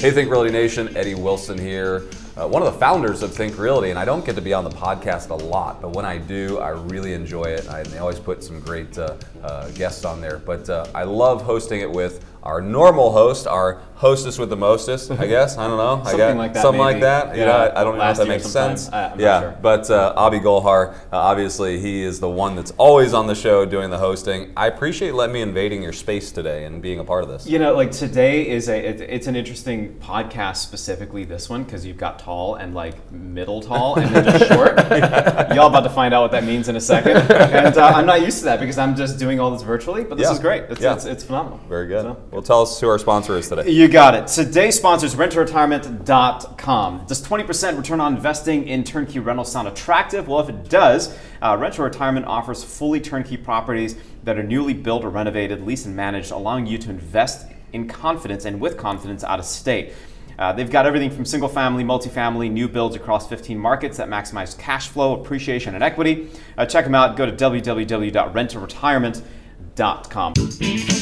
Hey, Think Realty Nation, Eddie Wilson here, uh, one of the founders of Think Realty, and I don't get to be on the podcast a lot, but when I do, I really enjoy it. I, they always put some great uh, uh, guests on there, but uh, I love hosting it with our normal host, our hostess with the mostest, I guess. I don't know. Something I got, like that, Something maybe. like that. You Yeah, know, I, I don't know if that makes sometime. sense. I- I'm yeah, sure. but uh, Abhi Golhar, uh, obviously, he is the one that's always on the show doing the hosting. I appreciate letting me invading your space today and being a part of this. You know, like today is a it, it's an interesting podcast specifically this one because you've got tall and like middle tall and then just short. Y'all about to find out what that means in a second. And uh, I'm not used to that because I'm just doing all this virtually. But this Yeah. is great. It's, Yeah. it's, it's phenomenal. Very good. So- Well, tell us who our sponsor is today. You got it. Today's sponsors rent2retirement.com. Does 20% return on investing in turnkey rentals sound attractive? Well, if it does, uh, Rent Retirement offers fully turnkey properties that are newly built or renovated, leased and managed, allowing you to invest in confidence and with confidence out of state. Uh, they've got everything from single family, multifamily, new builds across 15 markets that maximize cash flow, appreciation, and equity. Uh, check them out. Go to www.rentretirement.com.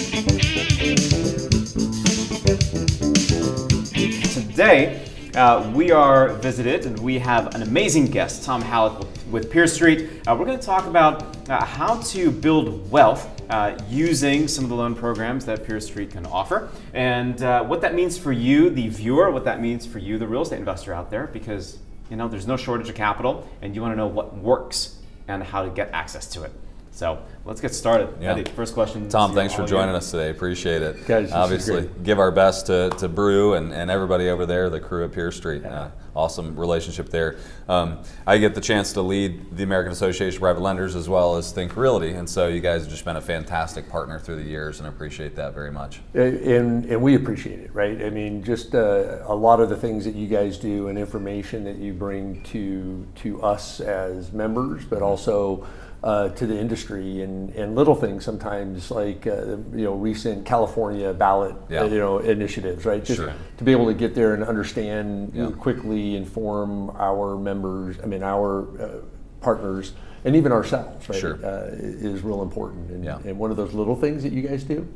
Today, uh, we are visited and we have an amazing guest, Tom with, with Peer Street. Uh, we're going to talk about uh, how to build wealth uh, using some of the loan programs that Peer Street can offer, and uh, what that means for you, the viewer, what that means for you, the real estate investor out there, because you know there's no shortage of capital, and you want to know what works and how to get access to it. So let's get started. Yeah. Eddie, first question. Tom, thanks for you. joining us today. Appreciate it. Guys, Obviously, give our best to, to Brew and, and everybody over there, the crew at Peer Street. Uh, awesome relationship there. Um, I get the chance to lead the American Association of Private Lenders as well as Think Realty, and so you guys have just been a fantastic partner through the years, and I appreciate that very much. And, and we appreciate it, right? I mean, just uh, a lot of the things that you guys do and information that you bring to to us as members, but also uh, to the industry and, and little things sometimes like uh, you know recent California ballot Yeah. uh, you know initiatives, right? Just Sure. to be able to get there and understand Yeah. quickly, inform our members, I mean our uh, partners, and even ourselves, right? Sure. Uh, is real important. And, Yeah. and one of those little things that you guys do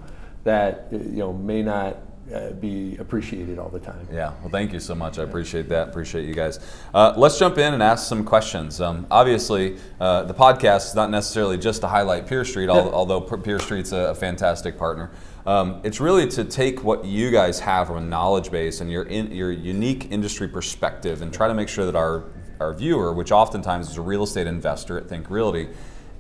that uh, you know may not uh, be appreciated all the time. Yeah, well, thank you so much. I appreciate that. Appreciate you guys. Uh, let's jump in and ask some questions. Um, obviously, uh, the podcast is not necessarily just to highlight Peer Street, al- although Peer Street's a, a fantastic partner. Um, it's really to take what you guys have from a knowledge base and your in, your unique industry perspective, and try to make sure that our our viewer, which oftentimes is a real estate investor at Think Realty,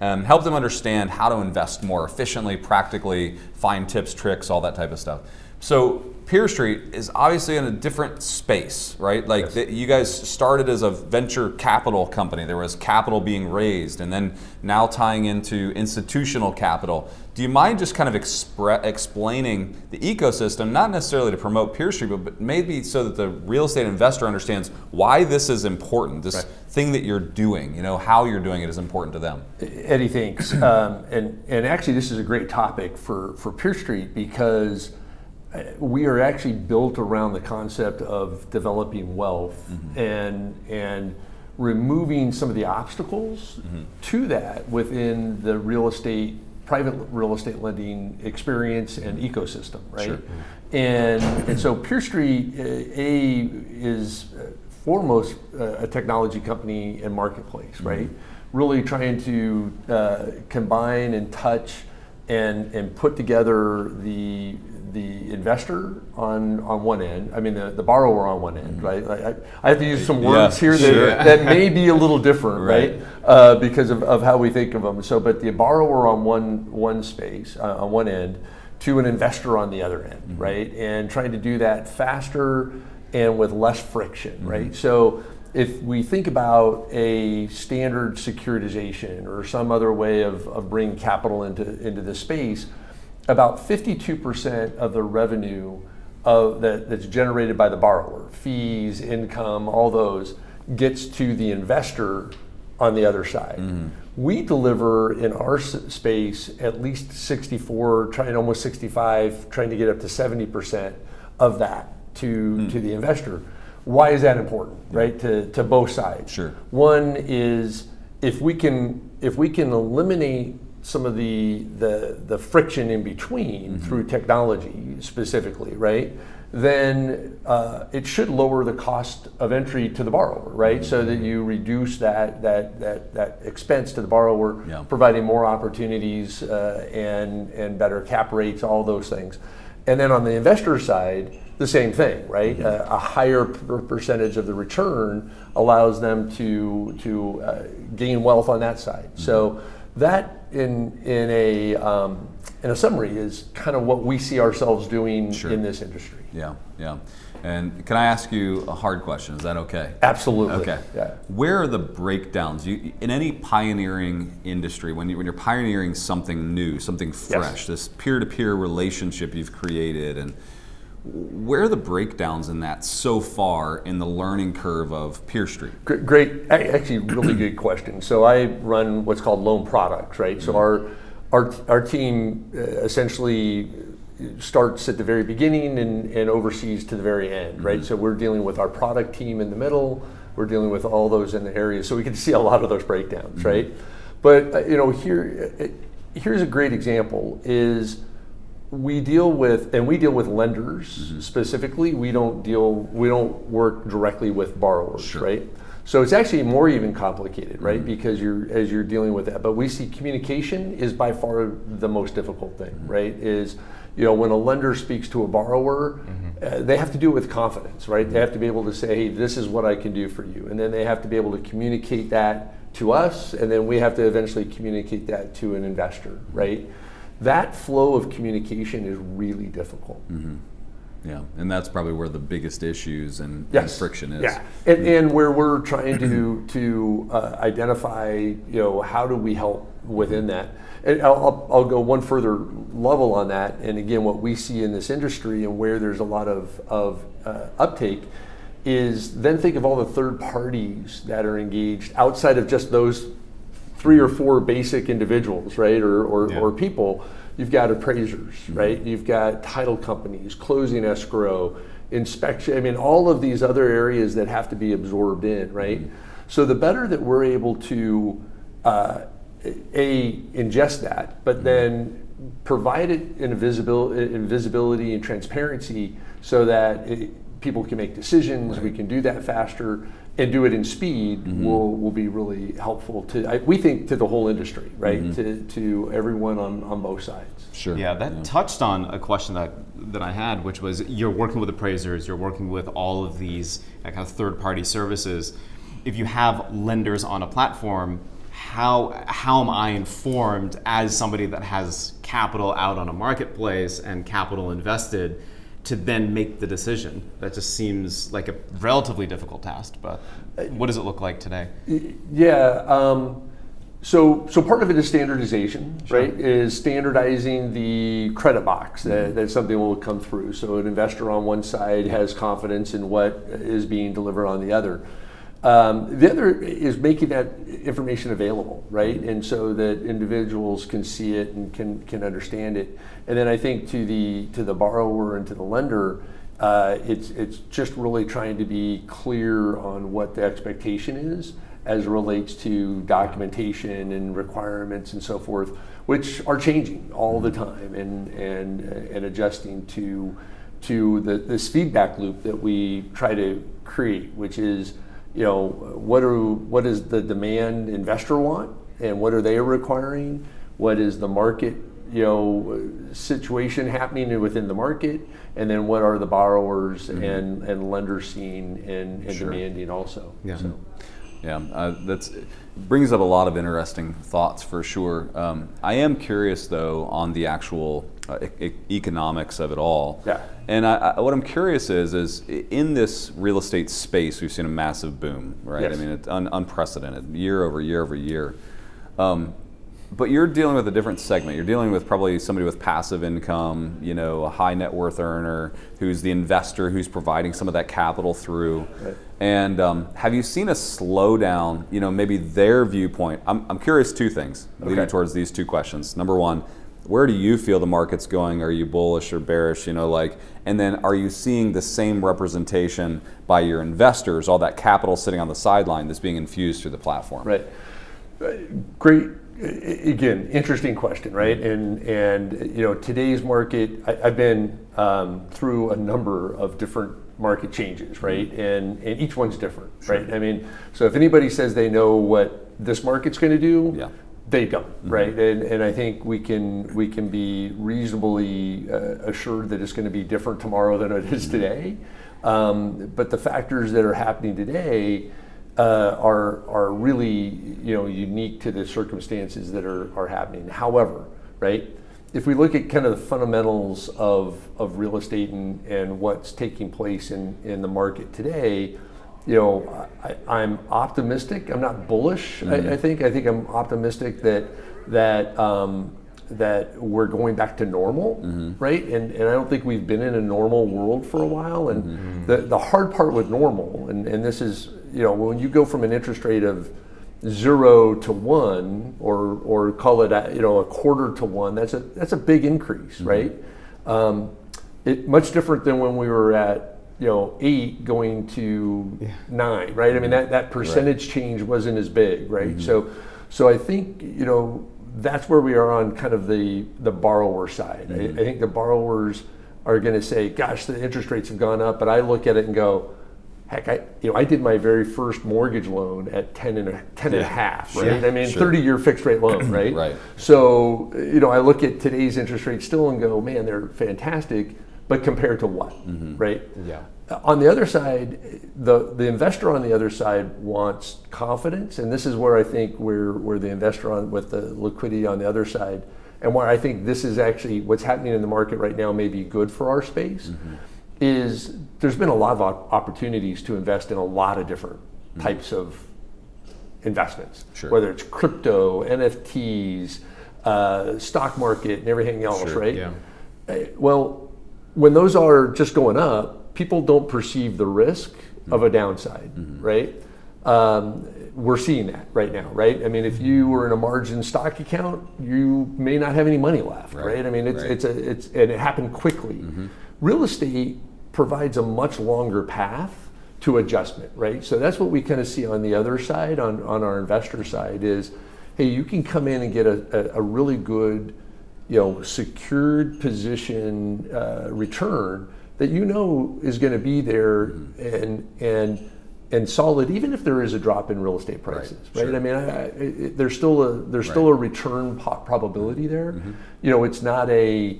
um, help them understand how to invest more efficiently, practically, find tips, tricks, all that type of stuff. So Peer Street is obviously in a different space, right? Like Yes. the, you guys started as a venture capital company. There was capital being raised, and then now tying into institutional capital. Do you mind just kind of expre- explaining the ecosystem, not necessarily to promote Peer Street, but, but maybe so that the real estate investor understands why this is important, this Right. thing that you're doing, you know, how you're doing it is important to them. Eddie thinks, um, and and actually this is a great topic for for Peer Street because we are actually built around the concept of developing wealth and and removing some of the obstacles to that within the real estate private real estate lending experience and ecosystem right? Sure. and and so Peer Street uh, a is uh, foremost uh, a technology company and marketplace right? Really trying to uh, combine and touch and and put together the the investor on on one end, I mean the, the borrower on one end, right? I, I- I have to use some words Yeah, here that, sure. that may be a little different, Right. right? Uh, because of, of how we think of them. So, but the borrower on one one space uh, on one end, to an investor on the other end, Mm-hmm. right? And trying to do that faster and with less friction, Mm-hmm. right? So if we think about a standard securitization or some other way of, of bringing capital into, into the space, about 52% of the revenue of, that, that's generated by the borrower, fees, income, all those, gets to the investor on the other side. Mm-hmm. We deliver in our s- space at least 64, trying almost 65, trying to get up to 70% of that to, mm-hmm. to the investor. Why is that important, right? To, to both sides. Sure. One is if we can if we can eliminate some of the the, the friction in between through technology specifically, right? then uh, it should lower the cost of entry to the borrower, right? So that you reduce that that that, that expense to the borrower, Yeah. providing more opportunities uh, and and better cap rates, all those things. And then on the investor side, the same thing, right? Uh, a higher per- percentage of the return allows them to to uh, gain wealth on that side. So that in in a um, in a summary is kind of what we see ourselves doing Sure. in this industry. Yeah, yeah. And can I ask you a hard question? Is that okay? Absolutely. Okay. Yeah. Where are the breakdowns? You, in any pioneering industry, when, you, when you're pioneering something new, something fresh, this peer-to-peer relationship you've created, and where are the breakdowns in that so far in the learning curve of Peer Street? Great, actually, really good question. So I run what's called loan products, right? So our our our team uh, essentially starts at the very beginning and, and oversees to the very end, right? So we're dealing with our product team in the middle. We're dealing with all those in the area, so we can see a lot of those breakdowns, right? But uh, you know, here uh, here's a great example: is we deal with and we deal with lenders mm-hmm. specifically. We don't deal we don't work directly with borrowers Sure. right? So it's actually more even complicated right? Mm-hmm. Because you're as you're dealing with that. But we see communication is by far the most difficult thing mm-hmm. right? Is you know when a lender speaks to a borrower uh, they have to do it with confidence right? They have to be able to say hey this is what i can do for you. And then they have to be able to communicate that to us and then we have to eventually communicate that to an investor right that flow of communication is really difficult. Yeah, and that's probably where the biggest issues and, and friction is. Yeah, and, and where we're trying to to uh, identify, you know, how do we help within that? And I'll, I'll, I'll go one further level on that. And again, what we see in this industry and where there's a lot of of uh, uptake is then think of all the third parties that are engaged outside of just those three or four basic individuals, right, or, or, Yeah. or people. You've got appraisers, mm-hmm. right? You've got title companies, closing escrow, inspection. I mean, all of these other areas that have to be absorbed in, right? Mm-hmm. So the better that we're able to uh, a ingest that, but mm-hmm. then provide it in visibility, in visibility and transparency, so that it, people can make decisions. We can do that faster and do it in speed. Will will be really helpful to I, we think to the whole industry, right? To to everyone on on both sides. Sure. Yeah, that touched on a question that that I had, which was you're working with appraisers, you're working with all of these uh, kind of third-party services. If you have lenders on a platform, how how am I informed as somebody that has capital out on a marketplace and capital invested to then make the decision? That just seems like a relatively difficult task. But what does it look like today? Yeah. Um, so, so part of it is standardization, right? Is standardizing the credit box that, that something will come through. So, an investor on one side has confidence in what is being delivered on the other. Um, the other is making that information available, right? And so that individuals can see it and can can understand it. And then I think to the to the borrower and to the lender, uh, it's it's just really trying to be clear on what the expectation is as relates to documentation and requirements and so forth, which are changing all the time and and and adjusting to to the, this feedback loop that we try to create, which is you know what do what does the demand investor want and what are they requiring? What is the market you know situation happening within the market, and then what are the borrowers mm-hmm. and and lenders seeing and, and Sure. demanding also. Yeah. So. Yeah, uh, that's brings up a lot of interesting thoughts for sure. Um, I am curious though on the actual uh, e- economics of it all. Yeah. And I, I, what I'm curious is, is in this real estate space, we've seen a massive boom, right? Yes. I mean, it's un- unprecedented, year over year over year. Um, but you're dealing with a different segment. You're dealing with probably somebody with passive income, you know, a high net worth earner who's the investor who's providing some of that capital through. Right. And um, have you seen a slowdown, you know, maybe their viewpoint? I'm, I'm curious two things leading Okay. towards these two questions. Number one, where do you feel the market's going? Are you bullish or bearish? You know, like, and then are you seeing the same representation by your investors, all that capital sitting on the sideline that's being infused through the platform? Right. Uh, Great, again, interesting question, right? And and you know today's market, I, have been um, through a number of different market changes, right? And and each one's different, sure. right? I mean, so if anybody says they know what this market's going to do, yeah. they don't, mm-hmm. right? And and I think we can we can be reasonably uh, assured that it's going to be different tomorrow than it is mm-hmm. today. Um, but the factors that are happening today uh, are are really you know unique to the circumstances that are are happening. However, right, if we look at kind of the fundamentals of of real estate and and what's taking place in in the market today, you know, I, am optimistic. I'm not bullish. Mm-hmm. I, I, think I think I'm optimistic that that. Um, that we're going back to normal, mm-hmm. right? And, and I don't think we've been in a normal world for a while. And mm-hmm. the, the hard part with normal, and, and this is you know, when you go from an interest rate of zero to one, or or call it a, you know a quarter to one, that's a that's a big increase, mm-hmm. right? Um, it much different than when we were at you know eight going to yeah. nine, right? I mean that that percentage right. change wasn't as big, right? Mm-hmm. So so I think you know that's where we are on kind of the the borrower side. Mm-hmm. I, I think the borrowers are going to say, "Gosh, the interest rates have gone up," but I look at it and go heck, I you know I did my very first mortgage loan at 10 and a, 10 yeah. and a half, right? Sure. I mean, sure. 30 year fixed rate loan, right? right. So, you know, I look at today's interest rates still and go, man, they're fantastic, but compared to what, mm-hmm. right? Yeah. On the other side, the, the investor on the other side wants confidence, and this is where I think we're, where the investor on with the liquidity on the other side, and where I think this is actually what's happening in the market right now may be good for our space. Mm-hmm is there's been a lot of opportunities to invest in a lot of different mm-hmm. types of investments, sure. whether it's crypto, NFTs, uh, stock market, and everything else, sure, right? Yeah. Uh, well, when those are just going up, people don't perceive the risk mm-hmm. of a downside, mm-hmm. right? Um, we're seeing that right now, right? I mean, if you were in a margin stock account, you may not have any money left, right? right? I mean, it's right. it's a it's and it happened quickly. Mm-hmm. Real estate provides a much longer path to adjustment, right? So that's what we kind of see on the other side, on, on our investor side, is hey, you can come in and get a, a, a really good, you know, secured position uh, return that you know is going to be there and and and solid, even if there is a drop in real estate prices, right? right? Sure. I mean, I, I, it, there's still a there's right. still a return po- probability there. Mm-hmm. You know, it's not a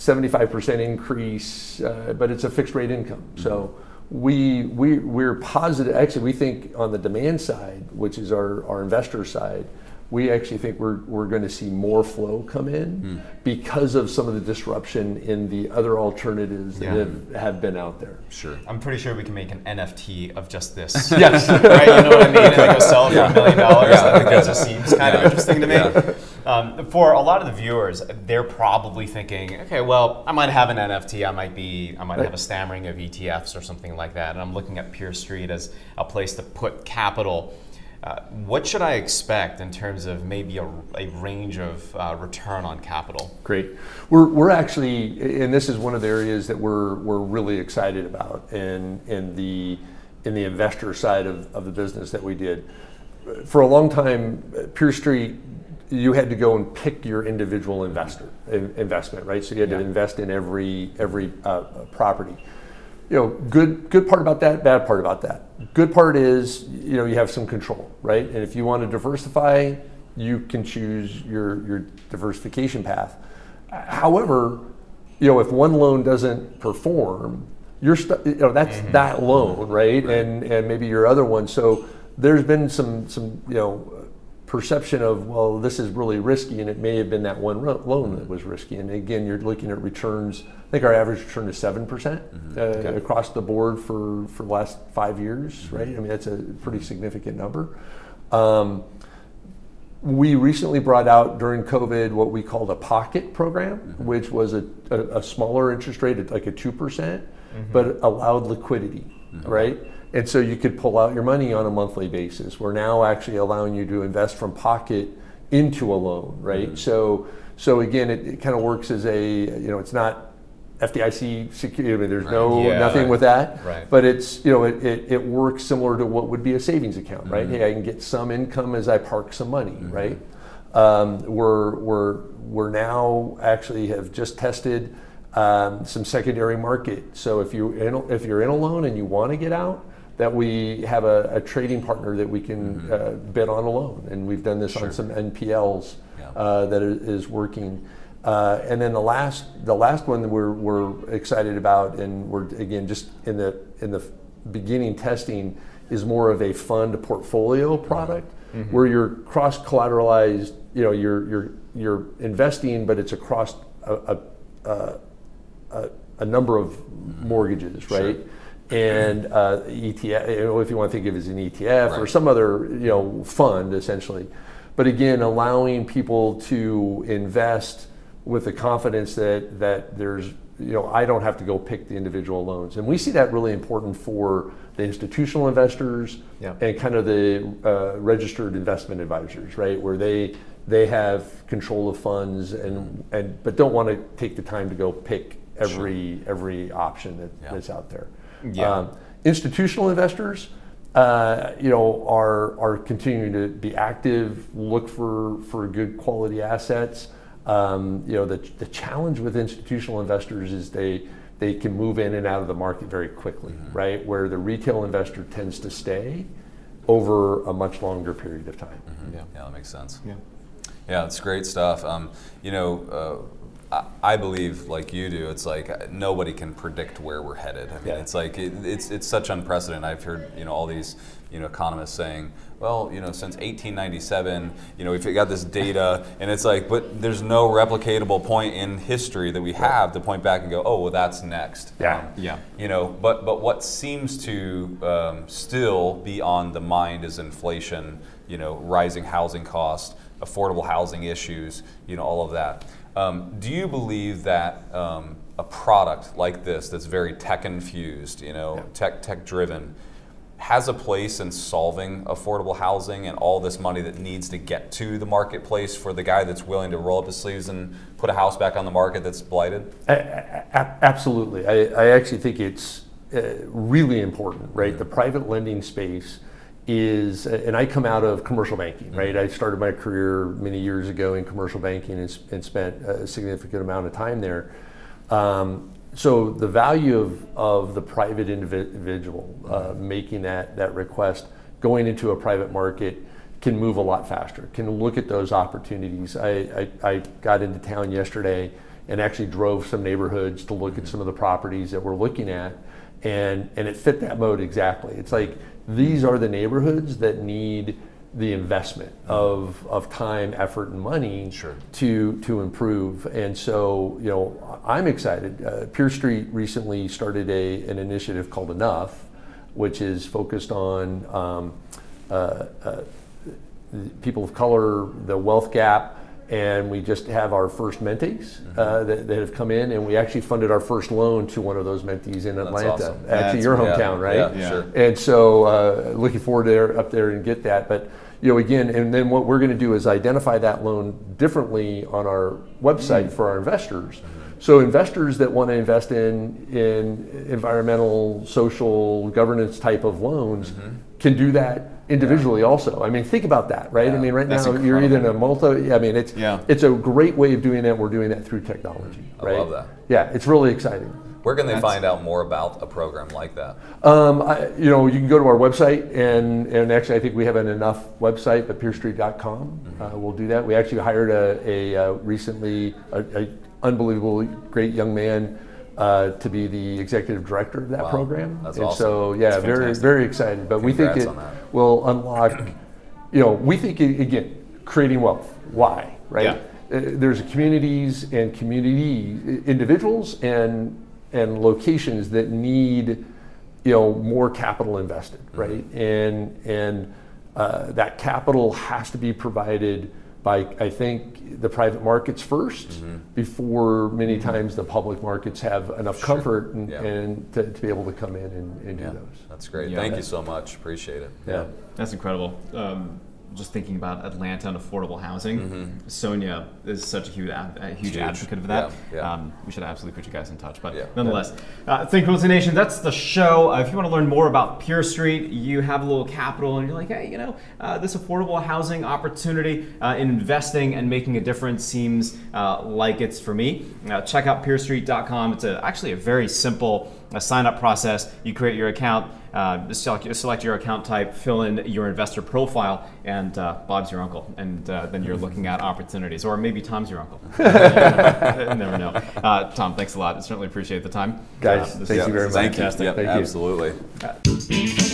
75% increase, uh, but it's a fixed rate income. Mm-hmm. So we, we, we're positive. Actually, we think on the demand side, which is our, our investor side, we actually think we're, we're going to see more flow come in mm. because of some of the disruption in the other alternatives yeah. that have, have, been out there. Sure. I'm pretty sure we can make an NFT of just this. yes. right? You know what I mean? And like sell it for a million dollars. I think that just seems kind of interesting to me. Yeah. Um, for a lot of the viewers, they're probably thinking, okay, well, I might have an NFT. I might be, I might right. have a stammering of ETFs or something like that. And I'm looking at Peer Street as a place to put capital uh, what should I expect in terms of maybe a, a range of uh, return on capital? Great. We're, we're actually, and this is one of the areas that we're, we're really excited about in, in, the, in the investor side of, of the business that we did. For a long time, Peer Street, you had to go and pick your individual investor investment, right? So you had yeah. to invest in every, every uh, property you know, good good part about that, bad part about that. Good part is, you know, you have some control, right? And if you want to diversify, you can choose your your diversification path. However, you know, if one loan doesn't perform, you're stu- you know that's mm-hmm. that loan, right? right? And and maybe your other one. So there's been some some you know perception of well this is really risky and it may have been that one loan that was risky and again you're looking at returns i think our average return is 7% mm-hmm. uh, okay. across the board for for the last five years mm-hmm. right i mean that's a pretty significant number um, we recently brought out during covid what we called a pocket program mm-hmm. which was a, a, a, smaller interest rate like a 2% mm-hmm. but allowed liquidity mm-hmm. right and so you could pull out your money on a monthly basis. We're now actually allowing you to invest from pocket into a loan, right? Mm-hmm. So, so again, it, it kind of works as a, you know, it's not FDIC security. I mean, there's right. no yeah, nothing right. with that. Right. But it's you know it, it, it, works similar to what would be a savings account, right? Mm-hmm. Hey, I can get some income as I park some money, mm-hmm. right? Um, we're, we're, we're now actually have just tested um, some secondary market. So if you in, if you're in a loan and you want to get out, that we have a, a trading partner that we can mm-hmm. uh, bid on a loan, and we've done this sure. on some NPLs yeah. uh, that is working. Uh, and then the last the last one that we're, we're excited about, and we're again just in the in the beginning testing is more of a fund portfolio product mm-hmm. where you're cross collateralized. You know, you're you're you're investing, but it's across a, a, a, a number of mortgages, right? Sure. And uh, ETF, if you want to think of it as an ETF right. or some other you know fund, essentially. But again, allowing people to invest with the confidence that that there's you know I don't have to go pick the individual loans, and we see that really important for the institutional investors yeah. and kind of the uh, registered investment advisors, right, where they they have control of funds and and but don't want to take the time to go pick every sure. every option that, yeah. that's out there. Yeah. Um, institutional investors, uh, you know, are are continuing to be active, look for for good quality assets. Um, you know, the the challenge with institutional investors is they they can move in and out of the market very quickly, mm-hmm. right? Where the retail investor tends to stay over a much longer period of time. Mm-hmm. Yeah. yeah, that makes sense. Yeah, yeah, it's great stuff. Um, you know. Uh, I believe, like you do, it's like nobody can predict where we're headed. I mean, yeah. it's like it, it's it's such unprecedented. I've heard you know all these you know economists saying, well, you know, since 1897, you know, we've got this data, and it's like, but there's no replicatable point in history that we have to point back and go, oh, well, that's next. Yeah, um, yeah. You know, but but what seems to um, still be on the mind is inflation. You know, rising housing costs, affordable housing issues. You know, all of that. Um, do you believe that um, a product like this, that's very tech infused, you know, yeah. tech tech driven, has a place in solving affordable housing and all this money that needs to get to the marketplace for the guy that's willing to roll up his sleeves and put a house back on the market that's blighted? absolutely. I, I, actually think it's uh, really important, right? Mm-hmm. The private lending space is, and I come out of commercial banking, right? Mm-hmm. I started my career many years ago in commercial banking and, and spent a significant amount of time there. Um, so the value of, of the private individual uh, mm-hmm. making that, that request, going into a private market, can move a lot faster, can look at those opportunities. I, I, I got into town yesterday and actually drove some neighborhoods to look at mm-hmm. some of the properties that we're looking at, and, and it fit that mode exactly. It's like these are the neighborhoods that need the investment of, of time, effort, and money sure. to to improve. And so, you know, I'm excited. Uh, Peer Street recently started a an initiative called Enough, which is focused on um, uh, uh, people of color, the wealth gap, and we just have our first mentees uh, mm-hmm. that, that, have come in, and we actually funded our first loan to one of those mentees in Atlanta, awesome. actually your hometown, yeah, right? Yeah, yeah, sure. And so, uh, looking forward to there, up there and get that. But you know, again, and then what we're going to do is identify that loan differently on our website mm-hmm. for our investors. Mm-hmm. So investors that want to invest in in environmental, social, governance type of loans mm-hmm. can do that individually also. I mean, think about that, right? Yeah. I mean, right now incredible. you're either in a multi. I mean, it's yeah. it's a great way of doing that. We're doing that through technology. Right? I love that. Yeah, it's really exciting. Where can they That's, find out more about a program like that? Um, I, you know, you can go to our website, and, and actually, I think we have an enough website, but peerstreet.com. Mm-hmm. Uh, we'll do that. We actually hired a, a, a uh, recently a, a unbelievable, great young man uh, to be the executive director of that wow. program. That's and awesome. so, yeah, That's very, very excited. But Congrats we think it will unlock, you know, we think, it, again, creating wealth. Why, right? Yeah. Uh, there's communities and community individuals and and locations that need you know more capital invested mm-hmm. right and and uh, that capital has to be provided by I think the private markets 1st mm-hmm. before many mm-hmm. times the public markets have enough sure. comfort and, yeah. and to, to, be able to come in and, and yeah. do those. That's great. Yeah. Thank you so much. Appreciate it. Yeah, that's incredible. Um, just thinking about Atlanta and affordable housing. Sonia is such a huge, ad- a huge, Huge. advocate of that. Yeah, yeah. Um, we should absolutely put you guys in touch. But Yeah. nonetheless, uh, Think Realty Nation, that's the show. Uh, if you want to learn more about Peer Street, you have a little capital and you're like, hey, you know, uh, this affordable housing opportunity uh, in investing and making a difference seems uh, like it's for me. Uh, check out peerstreet.com. It's a, actually a very simple sign up process. You create your account. Uh, select, select your account type, fill in your investor profile, and uh, Bob's your uncle. And uh, then you're looking at opportunities. Or maybe Tom's your uncle. you never know. Uh, Tom, thanks a lot. I certainly appreciate the time. Guys, Uh, this thank is- you very this is much. Thank you. fantastic. Yep, Thank you.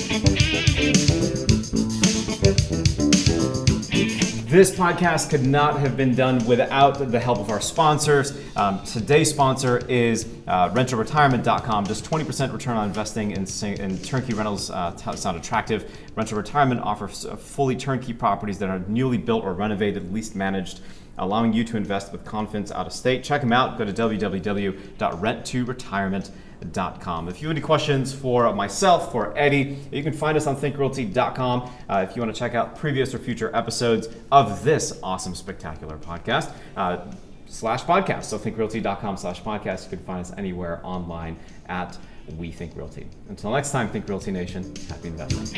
This podcast could not have been done without the help of our sponsors. Um, today's sponsor is uh, rent2retirement.com. Just 20% return on investing in, in turnkey rentals uh, t- sound attractive. Rental Retirement offers uh, fully turnkey properties that are newly built or renovated, least managed, allowing you to invest with confidence out of state. Check them out. Go to www.rent2retirement.com. If you have any questions for myself, for Eddie, you can find us on thinkrealty.com. Uh, if you want to check out previous or future episodes of this awesome, spectacular podcast, uh, slash podcast. So thinkrealty.com slash podcast. You can find us anywhere online at We Think Realty. Until next time, Think Realty Nation, happy investing.